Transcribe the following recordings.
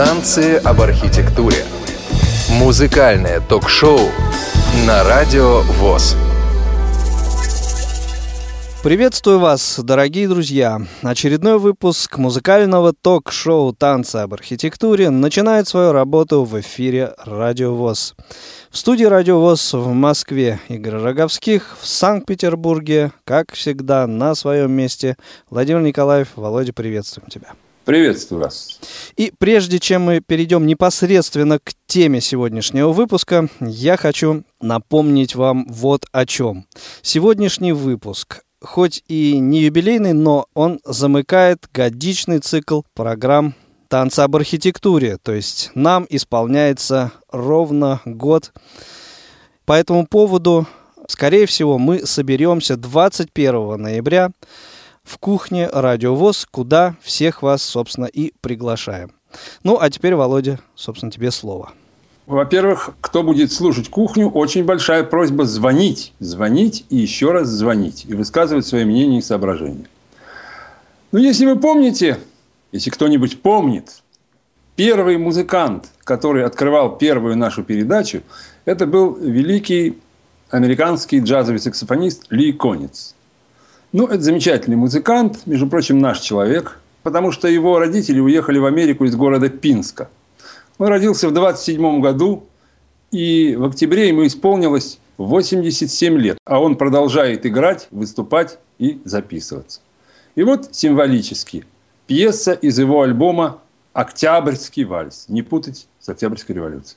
Танцы об архитектуре. Музыкальное ток-шоу на радио ВОЗ. Приветствую вас, дорогие друзья! Очередной выпуск музыкального ток-шоу «Танцы об архитектуре» начинает свою работу в эфире «Радио ВОЗ». В студии «Радио ВОЗ» в Москве Игорь Роговских, в Санкт-Петербурге, как всегда, на своем месте Владимир Николаев. Володя, приветствуем тебя. Приветствую вас. И прежде чем мы перейдем непосредственно к теме сегодняшнего выпуска, я хочу напомнить вам вот о чем. Сегодняшний выпуск хоть и не юбилейный, но он замыкает годичный цикл программ танца об архитектуре. То есть нам исполняется ровно год. По этому поводу, скорее всего, мы соберемся 21 ноября в кухне Радиовоз, куда всех вас, собственно, и приглашаем. Ну, а теперь, Володя, собственно, тебе слово. Во-первых, кто будет слушать кухню, очень большая просьба звонить, звонить и еще раз звонить и высказывать свои мнения и соображения. Ну, если вы помните, если кто-нибудь помнит, первый музыкант, который открывал первую нашу передачу, это был великий американский джазовый саксофонист Ли Конец. Ну, это замечательный музыкант, между прочим, наш человек, потому что его родители уехали в Америку из города Пинска – он родился в 27 году, и в октябре ему исполнилось 87 лет. А он продолжает играть, выступать и записываться. И вот символически пьеса из его альбома «Октябрьский вальс». Не путать с Октябрьской революцией.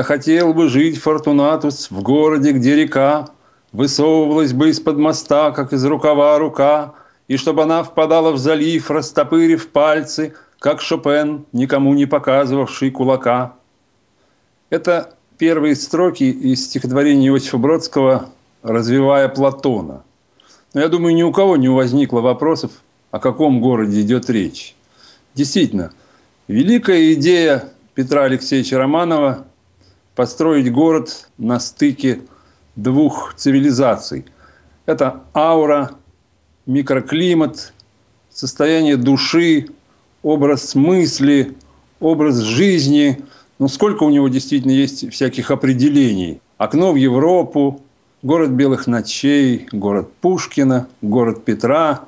Я хотел бы жить, Фортунатус, в городе, где река Высовывалась бы из-под моста, как из рукава рука, И чтобы она впадала в залив, растопырив пальцы, Как Шопен, никому не показывавший кулака. Это первые строки из стихотворения Иосифа Бродского «Развивая Платона». Но я думаю, ни у кого не возникло вопросов, о каком городе идет речь. Действительно, великая идея Петра Алексеевича Романова построить город на стыке двух цивилизаций. Это аура, микроклимат, состояние души, образ мысли, образ жизни. Ну, сколько у него действительно есть всяких определений. Окно в Европу, город белых ночей, город Пушкина, город Петра,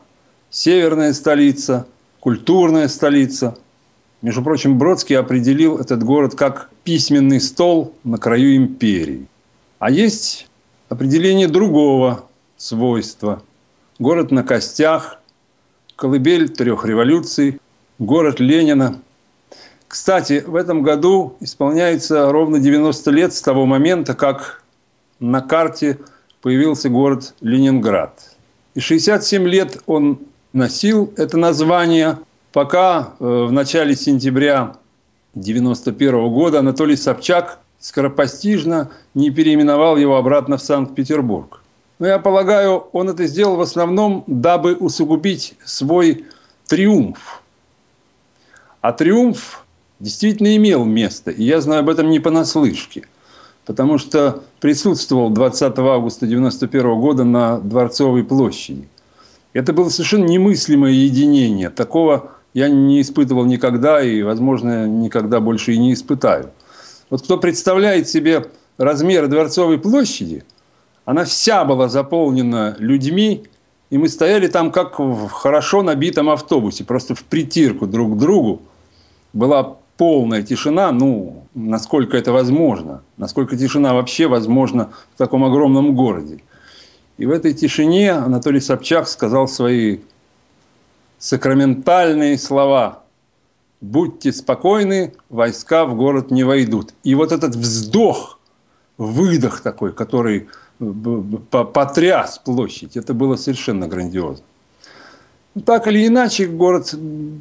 северная столица, культурная столица – между прочим, Бродский определил этот город как письменный стол на краю империи. А есть определение другого свойства. Город на костях, колыбель трех революций, город Ленина. Кстати, в этом году исполняется ровно 90 лет с того момента, как на карте появился город Ленинград. И 67 лет он носил это название – пока э, в начале сентября 1991 года Анатолий Собчак скоропостижно не переименовал его обратно в Санкт-Петербург. Но я полагаю, он это сделал в основном, дабы усугубить свой триумф. А триумф действительно имел место, и я знаю об этом не понаслышке, потому что присутствовал 20 августа 1991 года на Дворцовой площади. Это было совершенно немыслимое единение. Такого я не испытывал никогда и, возможно, никогда больше и не испытаю. Вот кто представляет себе размер Дворцовой площади, она вся была заполнена людьми, и мы стояли там как в хорошо набитом автобусе, просто в притирку друг к другу. Была полная тишина, ну, насколько это возможно, насколько тишина вообще возможна в таком огромном городе. И в этой тишине Анатолий Собчак сказал свои сакраментальные слова. «Будьте спокойны, войска в город не войдут». И вот этот вздох, выдох такой, который потряс площадь, это было совершенно грандиозно. Так или иначе, город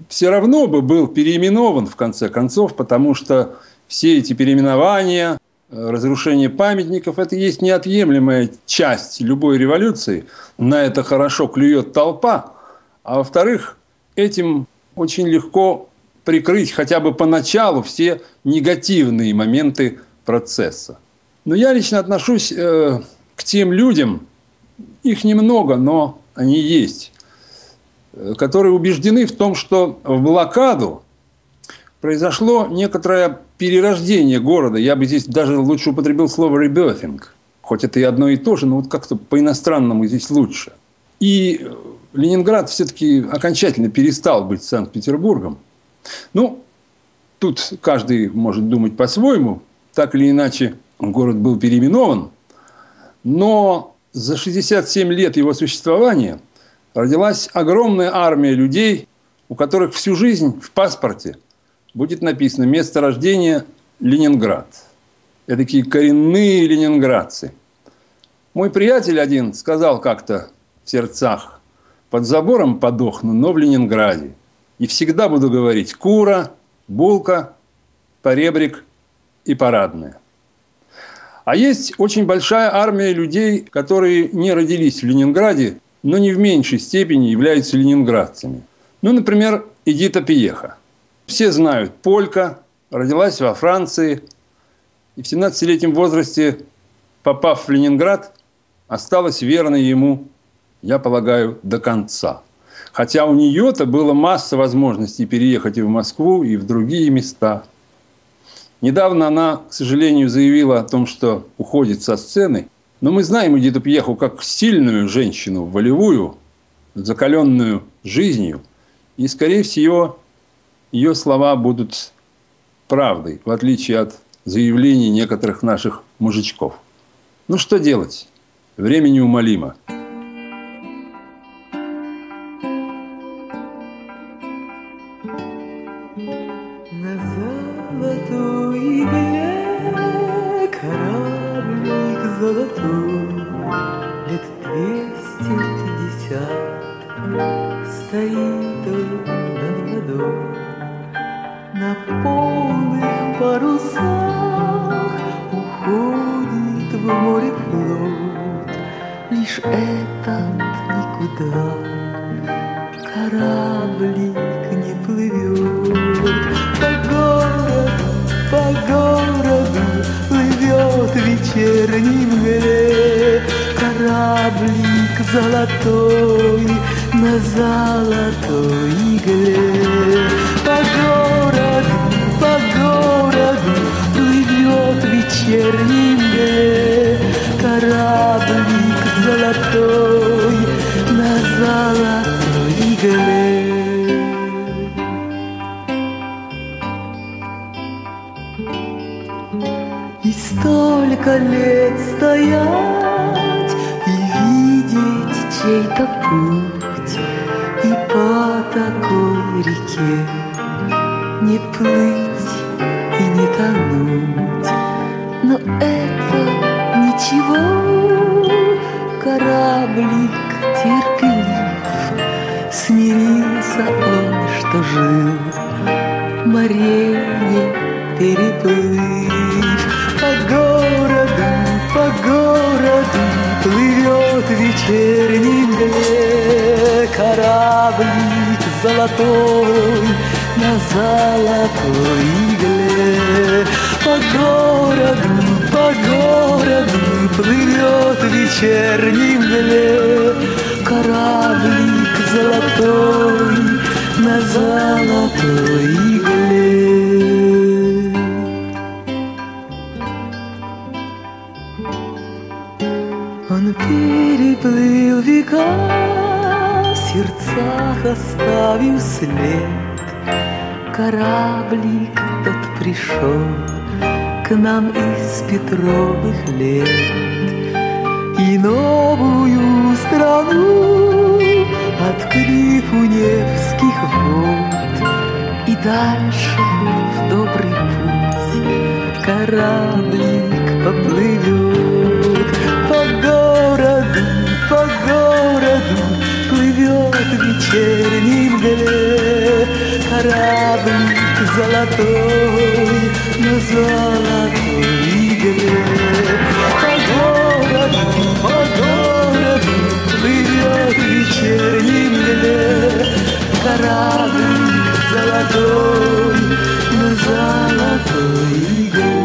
все равно бы был переименован в конце концов, потому что все эти переименования, разрушение памятников – это есть неотъемлемая часть любой революции. На это хорошо клюет толпа – а во-вторых, этим очень легко прикрыть хотя бы поначалу все негативные моменты процесса. Но я лично отношусь э, к тем людям, их немного, но они есть, э, которые убеждены в том, что в блокаду произошло некоторое перерождение города. Я бы здесь даже лучше употребил слово «rebirthing». Хоть это и одно и то же, но вот как-то по-иностранному здесь лучше. И Ленинград все-таки окончательно перестал быть Санкт-Петербургом. Ну, тут каждый может думать по-своему. Так или иначе, город был переименован. Но за 67 лет его существования родилась огромная армия людей, у которых всю жизнь в паспорте будет написано место рождения Ленинград. Это такие коренные ленинградцы. Мой приятель один сказал как-то в сердцах, под забором подохну, но в Ленинграде. И всегда буду говорить кура, булка, поребрик и парадная. А есть очень большая армия людей, которые не родились в Ленинграде, но не в меньшей степени являются ленинградцами. Ну, например, Эдита Пиеха. Все знают, полька, родилась во Франции, и в 17-летнем возрасте, попав в Ленинград, осталась верной ему, я полагаю, до конца. Хотя у нее-то было масса возможностей переехать и в Москву, и в другие места. Недавно она, к сожалению, заявила о том, что уходит со сцены. Но мы знаем Эдиту Пьеху как сильную женщину, волевую, закаленную жизнью. И, скорее всего, ее слова будут правдой, в отличие от заявлений некоторых наших мужичков. Ну что делать? Время неумолимо. плыть. По городу, по городу плывет вечерний мгле кораблик золотой на золотой игле. По городу, по городу плывет вечерний мгле кораблик золотой на золотой игле. переплыл века, в сердцах оставив след. Кораблик тот пришел к нам из Петровых лет. И новую страну открыв у Невских вод. И дальше в добрый путь кораблик поплывет по городу плывет в вечерней мгле Кораблик золотой, на золотой игле. По городу, по городу плывет в вечерней мгле Кораблик золотой, на золотой игле.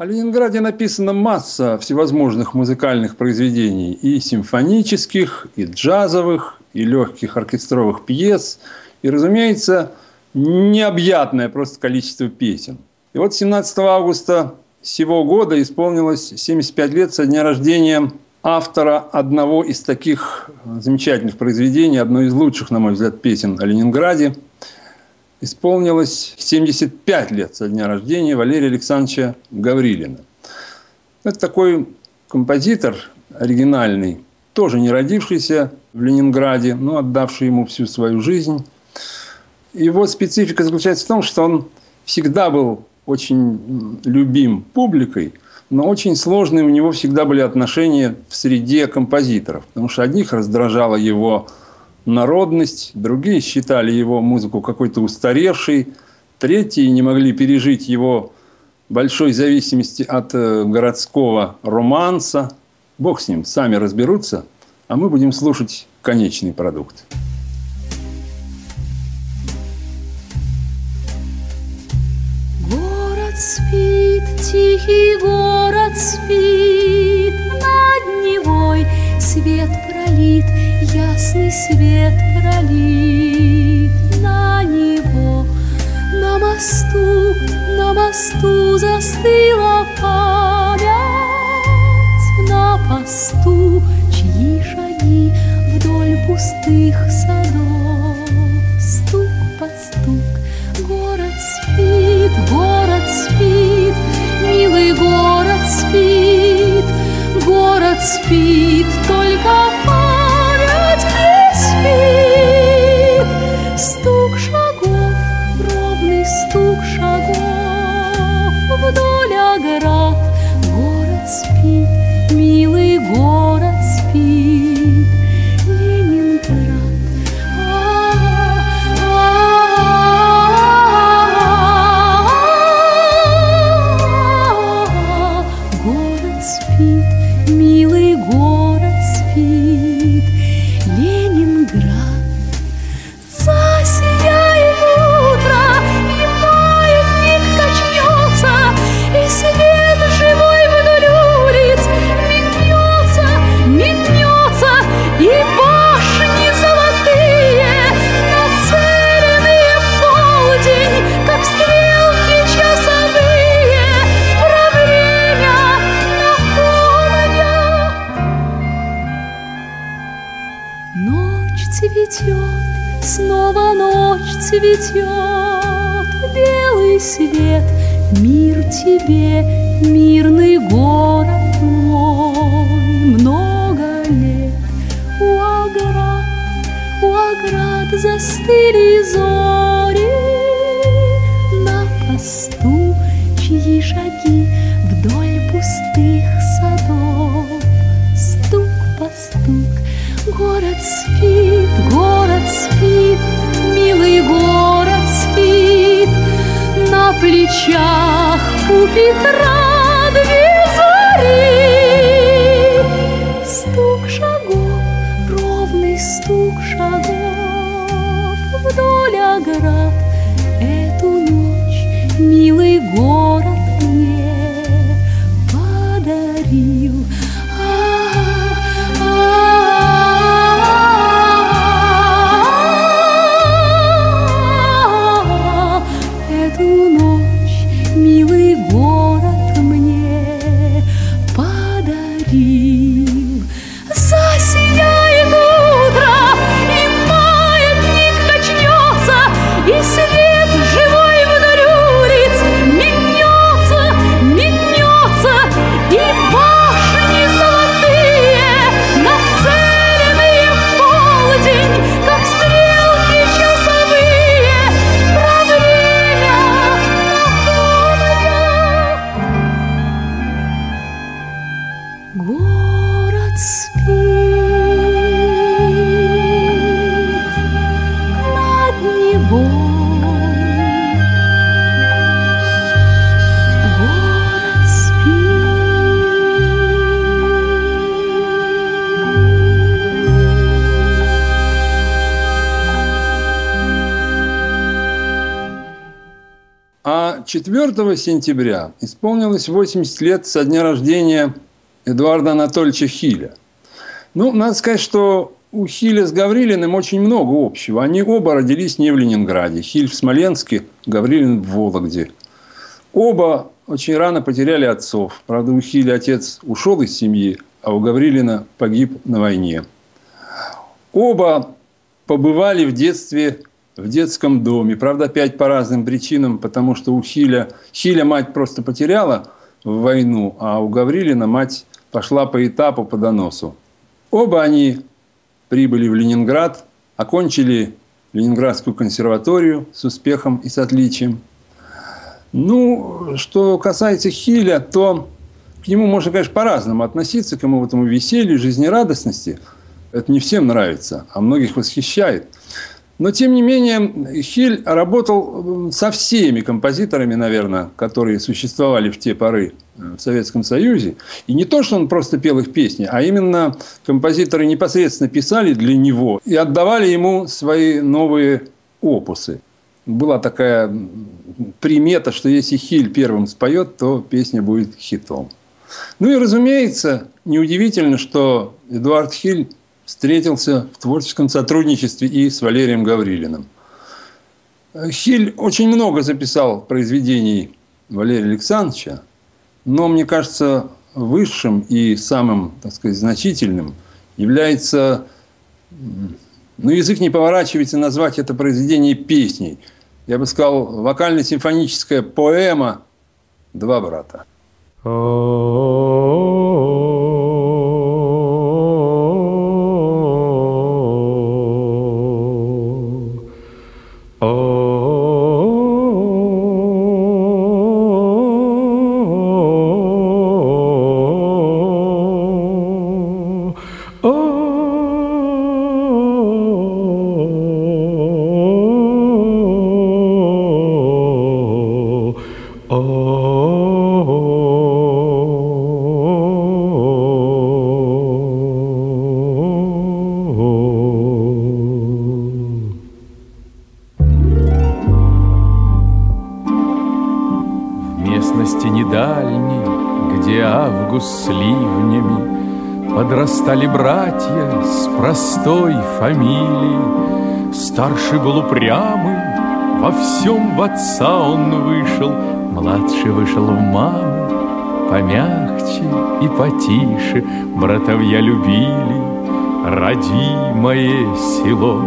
О Ленинграде написана масса всевозможных музыкальных произведений, и симфонических, и джазовых, и легких оркестровых пьес, и, разумеется, необъятное просто количество песен. И вот 17 августа сего года исполнилось 75 лет со дня рождения автора одного из таких замечательных произведений, одной из лучших, на мой взгляд, песен о Ленинграде. Исполнилось 75 лет со дня рождения Валерия Александровича Гаврилина. Это такой композитор оригинальный, тоже не родившийся в Ленинграде, но отдавший ему всю свою жизнь. Его специфика заключается в том, что он всегда был очень любим публикой, но очень сложные у него всегда были отношения в среде композиторов, потому что одних раздражала его народность, другие считали его музыку какой-то устаревшей, третьи не могли пережить его большой зависимости от э, городского романса. Бог с ним, сами разберутся, а мы будем слушать конечный продукт. Город спит, тихий город спит, над Невой свет пролит, ясный свет пролит на него. На мосту, на мосту застыла память, на посту, чьи шаги вдоль пустых садов. Тебе, мирный у Петра две зари. 4 сентября исполнилось 80 лет со дня рождения Эдуарда Анатольевича Хиля. Ну, надо сказать, что у Хиля с Гаврилиным очень много общего. Они оба родились не в Ленинграде. Хиль в Смоленске, Гаврилин в Вологде. Оба очень рано потеряли отцов. Правда, у Хиля отец ушел из семьи, а у Гаврилина погиб на войне. Оба побывали в детстве в детском доме. Правда, опять по разным причинам, потому что у Хиля, Хиля мать просто потеряла в войну, а у Гаврилина мать пошла по этапу по доносу. Оба они прибыли в Ленинград, окончили Ленинградскую консерваторию с успехом и с отличием. Ну, что касается Хиля, то к нему можно, конечно, по-разному относиться, к ему этому веселью, жизнерадостности. Это не всем нравится, а многих восхищает. Но, тем не менее, Хиль работал со всеми композиторами, наверное, которые существовали в те поры в Советском Союзе. И не то, что он просто пел их песни, а именно композиторы непосредственно писали для него и отдавали ему свои новые опусы. Была такая примета, что если Хиль первым споет, то песня будет хитом. Ну и, разумеется, неудивительно, что Эдуард Хиль встретился в творческом сотрудничестве и с Валерием Гаврилиным. Хиль очень много записал произведений Валерия Александровича, но, мне кажется, высшим и самым, так сказать, значительным является, ну, язык не поворачивается назвать это произведение песней. Я бы сказал, вокально-симфоническая поэма «Два брата». Стали братья с простой фамилией. Старший был упрямый, во всем в отца он вышел, Младший вышел в маму, помягче и потише. Братовья любили родимое село,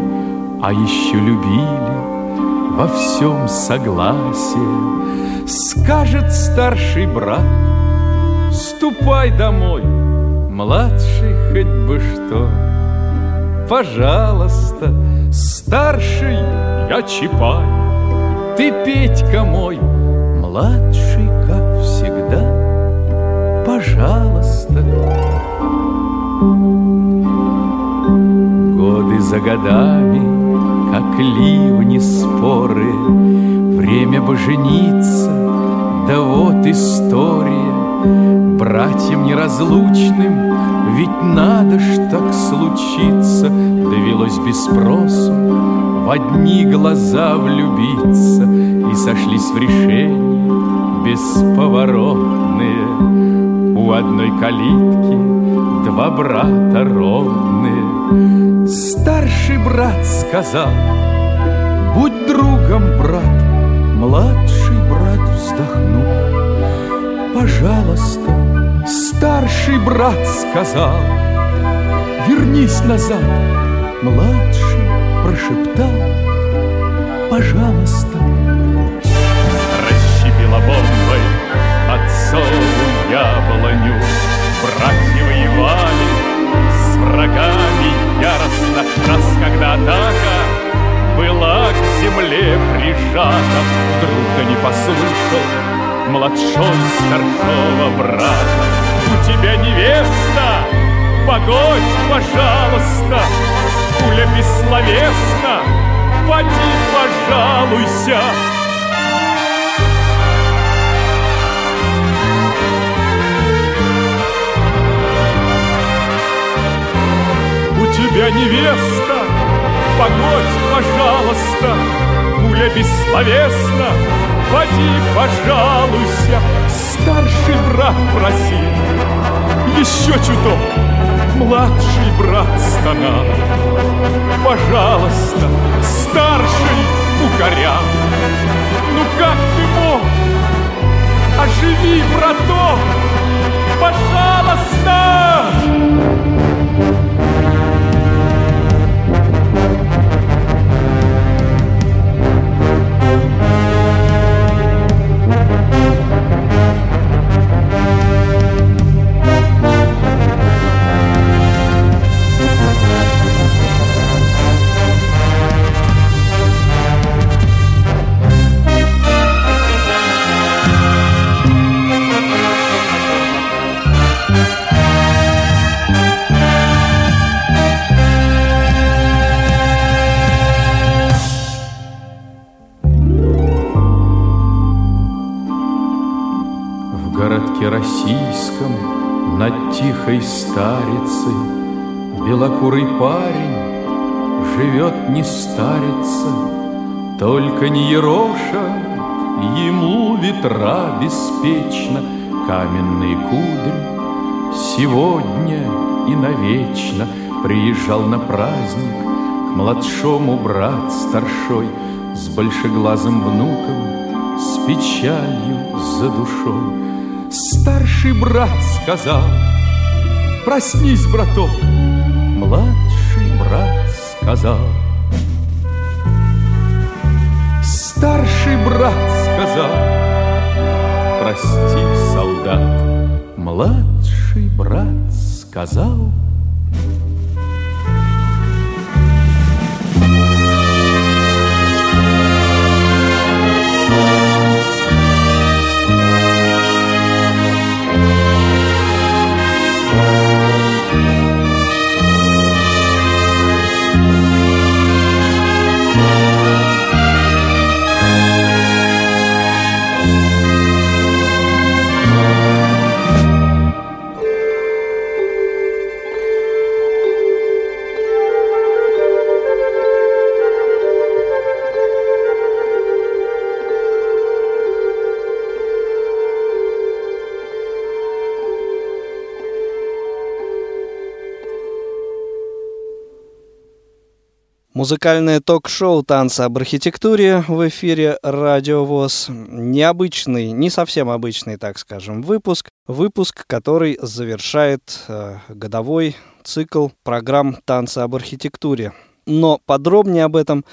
А еще любили во всем согласие. Скажет старший брат, ступай домой, Младший хоть бы что. Пожалуйста, старший я Чапай Ты, Петька мой, младший, как всегда. Пожалуйста. Годы за годами, как ливни споры Время бы жениться, да вот история Братьям неразлучным Ведь надо ж так случиться Довелось без спросу В одни глаза влюбиться И сошлись в решении Бесповоротные. У одной калитки Два брата ровные. Старший брат сказал Будь другом, брат Младший брат вздохнул. Пожалуйста, брат сказал, вернись назад. Младший прошептал, пожалуйста. Расщепила бомбой отцову яблоню, братья воевали с врагами яростно, раз когда атака была к земле прижата, вдруг да не послышал младшой старшего брата. У тебя невеста, погодь, пожалуйста, пуля бессловесна, поди, пожалуйся. У тебя невеста, погодь, пожалуйста, пуля бессловесна, поди, пожалуйся, старший брат просил. Еще чуток, младший брат стонал. Пожалуйста, старший укорял. Ну как ты мог? Оживи, браток, пожалуйста! Замке российском над тихой старицей Белокурый парень живет не старится, Только не ероша ему ветра беспечно Каменные кудри сегодня и навечно Приезжал на праздник к младшому брат старшой С большеглазым внуком, с печалью за душой. Старший брат сказал, проснись, браток. Младший брат сказал, Старший брат сказал, прости, солдат. Младший брат сказал, Музыкальное ток-шоу «Танцы об архитектуре» в эфире «Радио ВОЗ». Необычный, не совсем обычный, так скажем, выпуск. Выпуск, который завершает э, годовой цикл программ «Танцы об архитектуре». Но подробнее об этом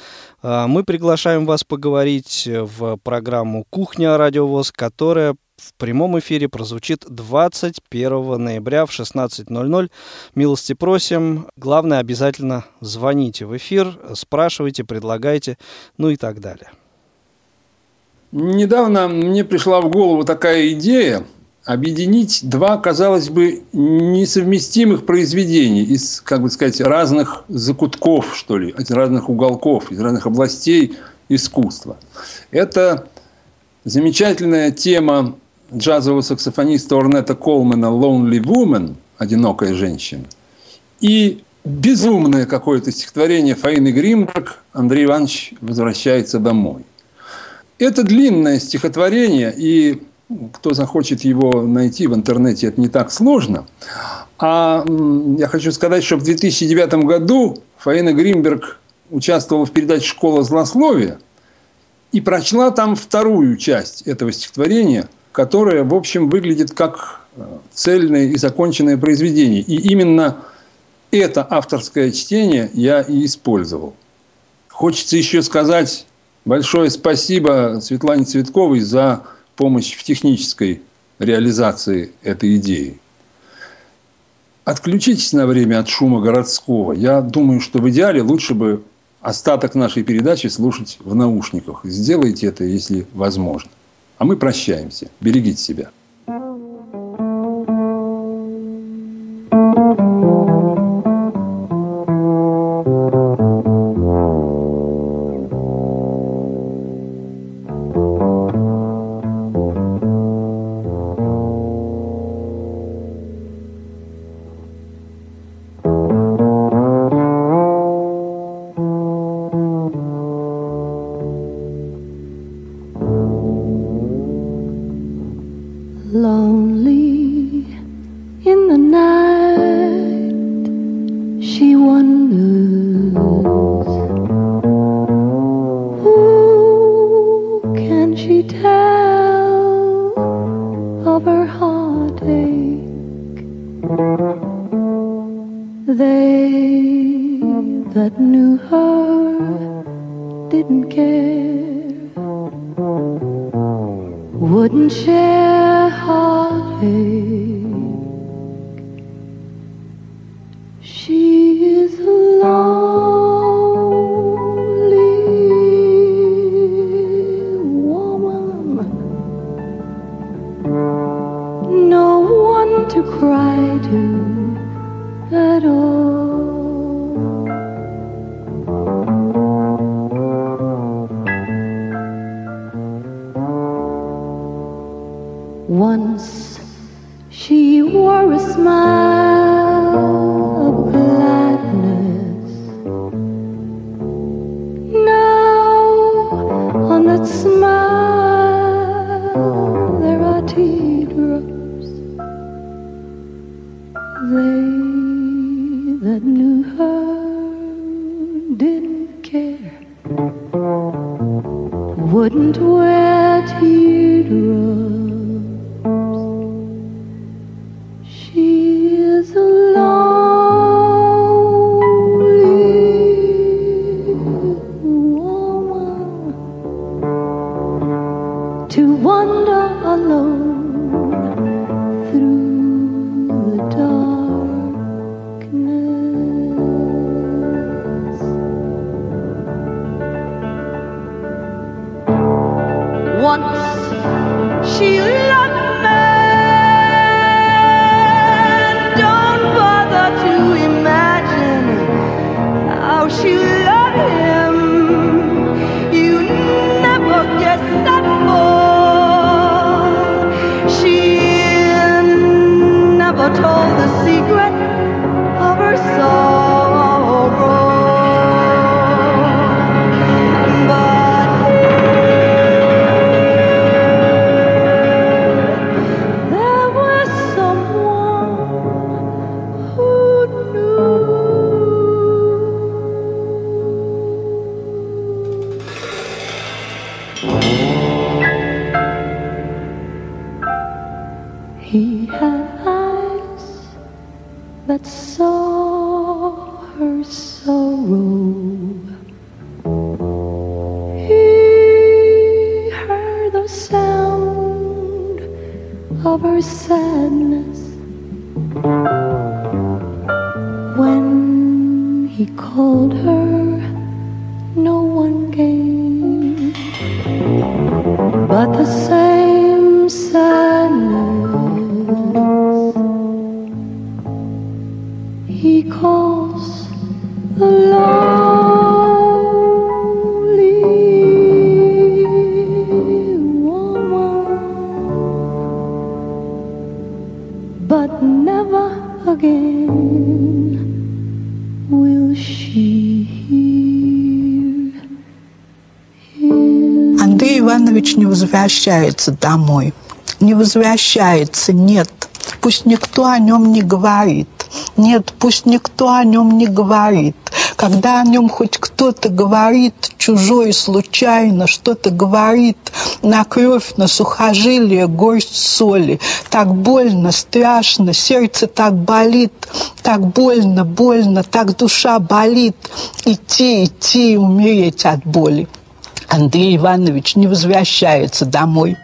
э, мы приглашаем вас поговорить в программу «Кухня Радио ВОЗ», которая в прямом эфире прозвучит 21 ноября в 16.00. Милости просим. Главное, обязательно звоните в эфир, спрашивайте, предлагайте, ну и так далее. Недавно мне пришла в голову такая идея объединить два, казалось бы, несовместимых произведения из, как бы сказать, разных закутков, что ли, из разных уголков, из разных областей искусства. Это замечательная тема джазового саксофониста Орнета Колмана «Lonely Woman» «Одинокая женщина» и безумное какое-то стихотворение Фаины Гримберг «Андрей Иванович возвращается домой». Это длинное стихотворение, и кто захочет его найти в интернете, это не так сложно. А я хочу сказать, что в 2009 году Фаина Гримберг участвовала в передаче «Школа злословия» и прочла там вторую часть этого стихотворения – которое, в общем, выглядит как э, цельное и законченное произведение. И именно это авторское чтение я и использовал. Хочется еще сказать большое спасибо Светлане Цветковой за помощь в технической реализации этой идеи. Отключитесь на время от шума городского. Я думаю, что в идеале лучше бы остаток нашей передачи слушать в наушниках. Сделайте это, если возможно. А мы прощаемся. Берегите себя. Wouldn't wear teardrops. She is a возвращается домой. Не возвращается, нет. Пусть никто о нем не говорит. Нет, пусть никто о нем не говорит. Когда о нем хоть кто-то говорит, чужой случайно что-то говорит, на кровь, на сухожилие горсть соли. Так больно, страшно, сердце так болит, так больно, больно, так душа болит. Идти, идти и умереть от боли. Андрей Иванович не возвращается домой.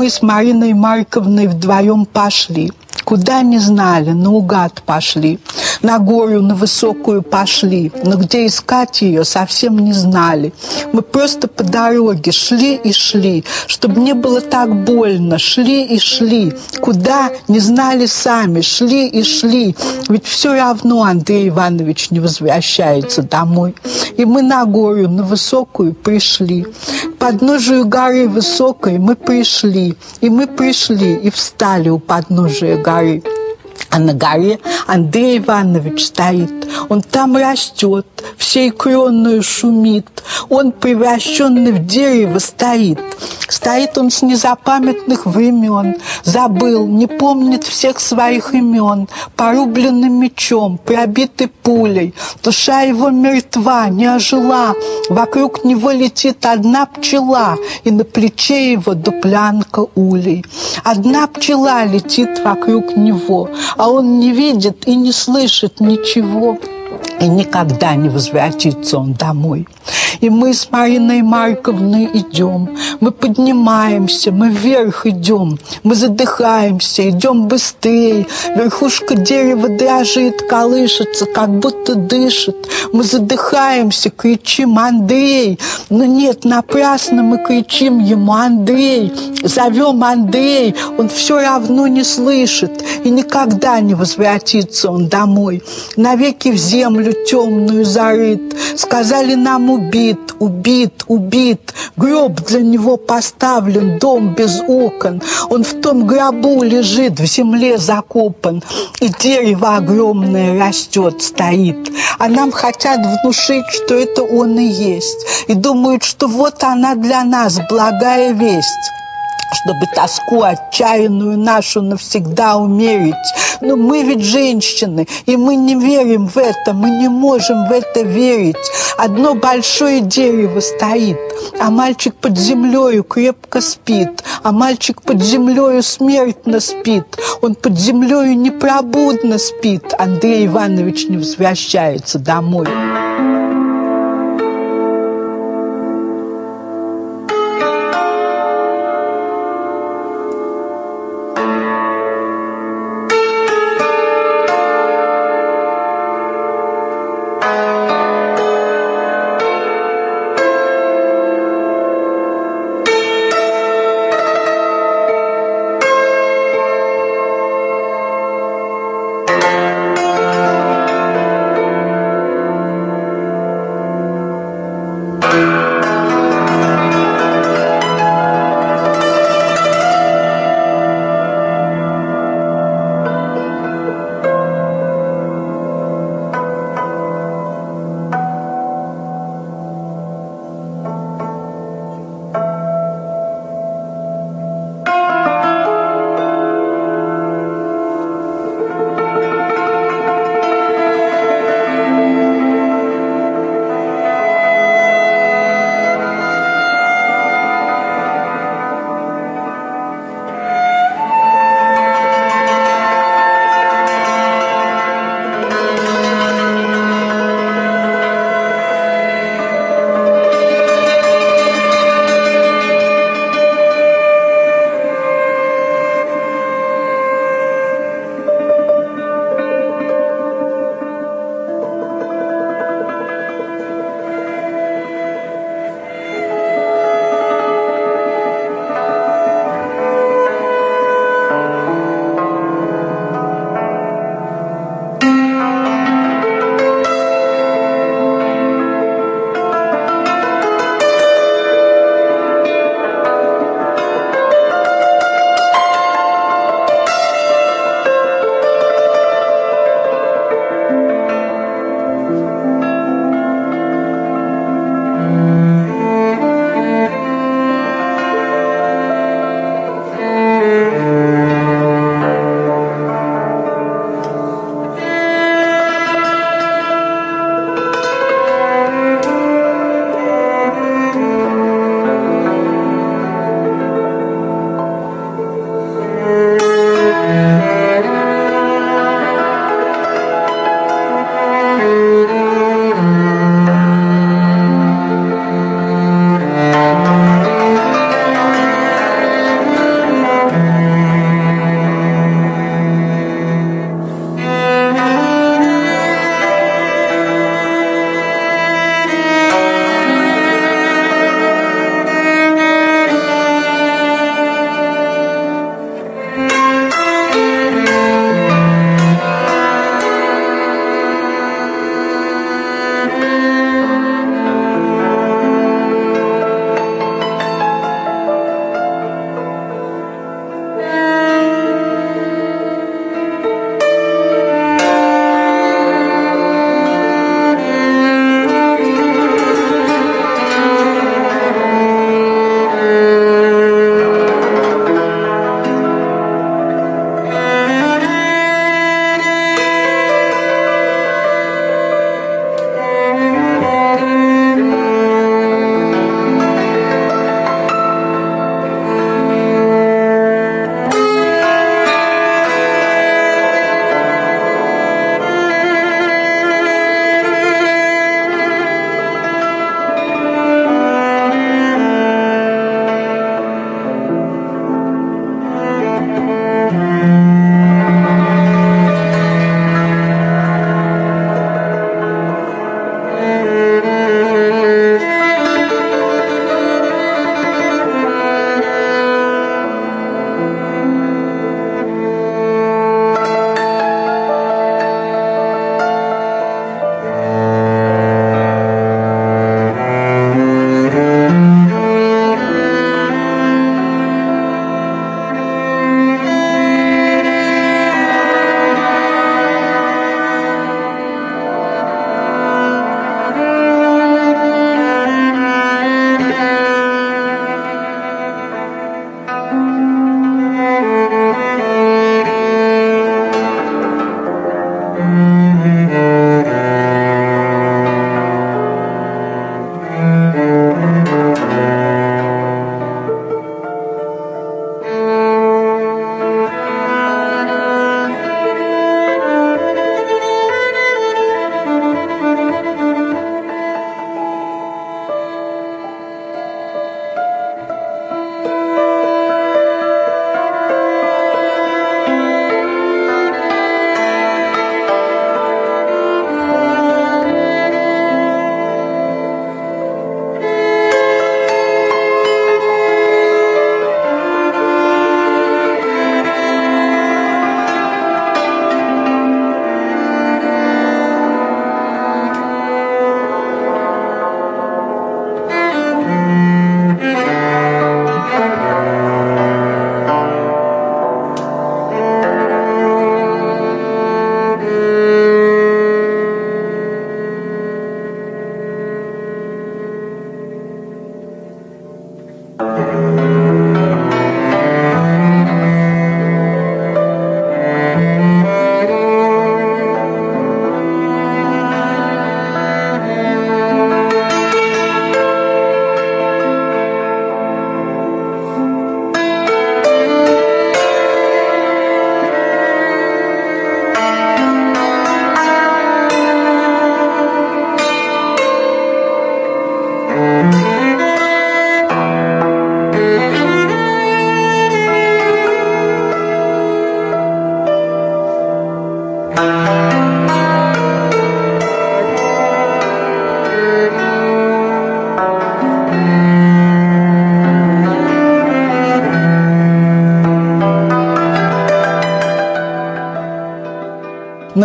Мы с Мариной Марковной вдвоем пошли. Куда не знали, наугад пошли. На гору, на высокую пошли. Но где искать ее, совсем не знали. Мы просто по дороге шли и шли, чтобы не было так больно. Шли и шли. Куда, не знали сами. Шли и шли. Ведь все равно Андрей Иванович не возвращается домой. И мы на гору, на высокую пришли. К подножию горы высокой мы пришли. И мы пришли и встали у подножия горы. А на горе Андрей Иванович стоит. Он там растет, всей кроною шумит. Он, превращенный в дерево, стоит. Стоит он с незапамятных времен. Забыл, не помнит всех своих имен. Порубленным мечом, пробитый пулей. Душа его мертва, не ожила. Вокруг него летит одна пчела, и на плече его дуплянка улей. Одна пчела летит вокруг него, а он не видит и не слышит ничего. И никогда не возвратится он домой. И мы с Мариной Марковной идем, мы поднимаемся, мы вверх идем, мы задыхаемся, идем быстрее. Верхушка дерева дрожит, колышется, как будто дышит. Мы задыхаемся, кричим «Андрей!» Но нет, напрасно мы кричим ему «Андрей!» Зовем «Андрей!» Он все равно не слышит, и никогда не возвратится он домой. Навеки в землю темную зарыт. Сказали нам убит, убит, убит. Гроб для него поставлен, дом без окон. Он в том гробу лежит, в земле закопан. И дерево огромное растет, стоит. А нам хотят внушить, что это он и есть. И думают, что вот она для нас, благая весть чтобы тоску отчаянную нашу навсегда умерить. Но мы ведь женщины, и мы не верим в это, мы не можем в это верить. Одно большое дерево стоит, а мальчик под землею крепко спит, а мальчик под землею смертно спит. Он под землею непробудно спит. Андрей Иванович не возвращается домой.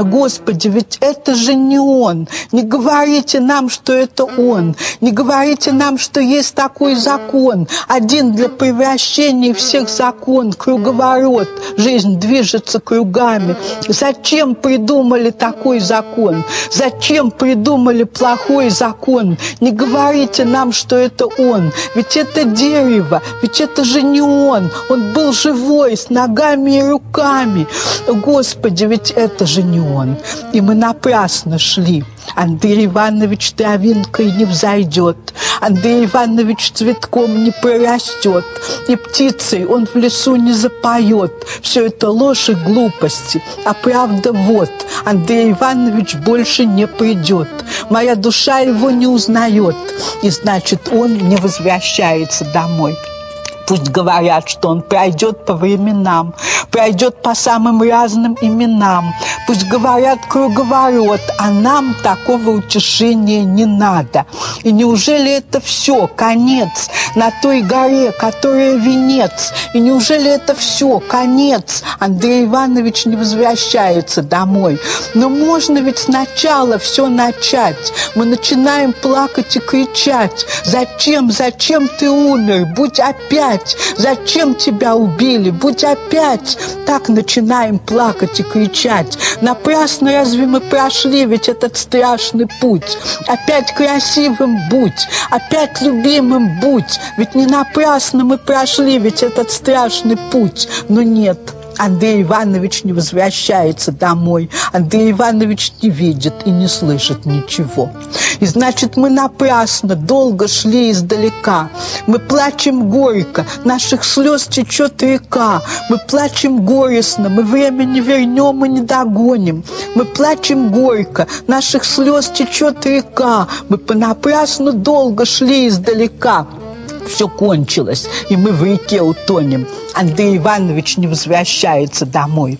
Господи, ведь это же не Он. Не говорите нам, что это Он. Не говорите нам, что есть такой закон. Один для превращения всех закон, круговорот. Жизнь движется кругами. Зачем придумали такой закон? Зачем придумали плохой закон? Не говорите нам, что это Он. Ведь это дерево, ведь это же не Он. Он был живой, с ногами и руками. Господи, ведь это же не Он. И мы напрасно шли. Андрей Иванович травинкой не взойдет, Андрей Иванович цветком не прорастет, и птицей он в лесу не запоет. Все это ложь и глупости, а правда вот, Андрей Иванович больше не придет. Моя душа его не узнает, и значит, он не возвращается домой. Пусть говорят, что он пройдет по временам, пройдет по самым разным именам. Пусть говорят круговорот, а нам такого утешения не надо. И неужели это все, конец на той горе, которая венец? И неужели это все, конец? Андрей Иванович не возвращается домой. Но можно ведь сначала все начать. Мы начинаем плакать и кричать. Зачем, зачем ты умер? Будь опять опять? Зачем тебя убили? Будь опять. Так начинаем плакать и кричать. Напрасно разве мы прошли ведь этот страшный путь? Опять красивым будь, опять любимым будь. Ведь не напрасно мы прошли ведь этот страшный путь. Но нет, Андрей Иванович не возвращается домой. Андрей Иванович не видит и не слышит ничего. И значит, мы напрасно долго шли издалека. Мы плачем горько, наших слез течет река. Мы плачем горестно, мы время не вернем и не догоним. Мы плачем горько, наших слез течет река. Мы понапрасну долго шли издалека все кончилось, и мы в реке утонем. Андрей Иванович не возвращается домой.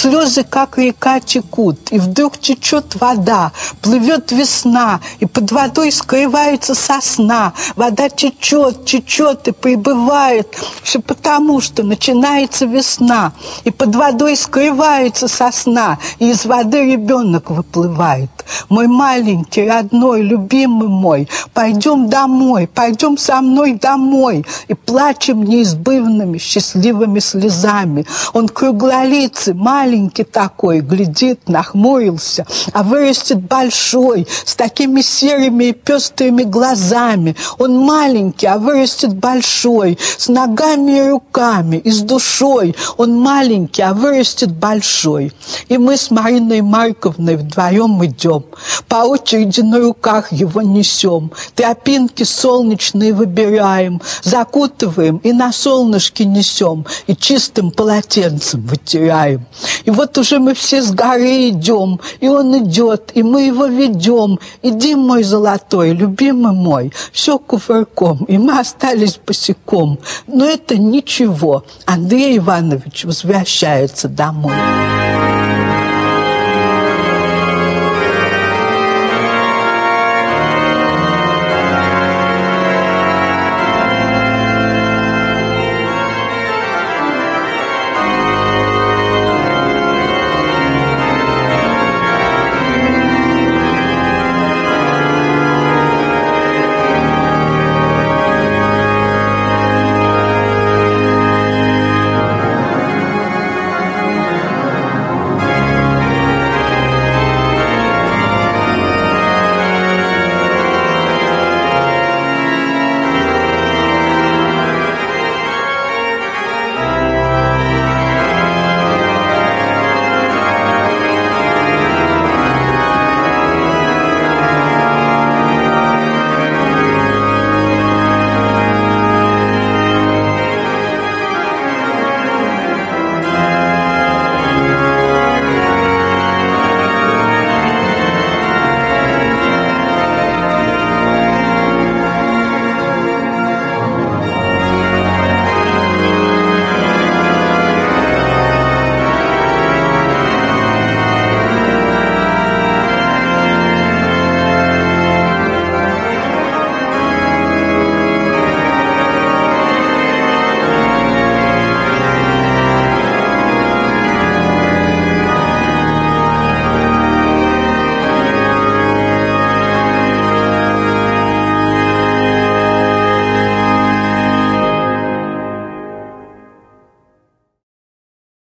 Слезы, как река, текут, и вдруг течет вода, плывет весна, и под водой скрывается сосна. Вода течет, течет и прибывает, все потому, что начинается весна, и под водой скрывается сосна, и из воды ребенок выплывает. Мой маленький, родной, любимый мой, пойдем домой, пойдем со мной домой, и плачем неизбывными счастливыми слезами. Он круглолицый, маленький такой, глядит, нахмурился, а вырастет большой, с такими серыми и пестрыми глазами. Он маленький, а вырастет большой, с ногами и руками, и с душой. Он маленький, а вырастет большой. И мы с Мариной Марковной вдвоем идем, по очереди на руках его несем, тропинки солнечные выбираем, закутываем и на солнышке несем, и чистым полотенцем вытираем. И вот уже мы все с горы идем, и он идет, и мы его ведем. Иди, мой золотой, любимый мой, все кувырком, и мы остались босиком. Но это ничего. Андрей Иванович возвращается домой.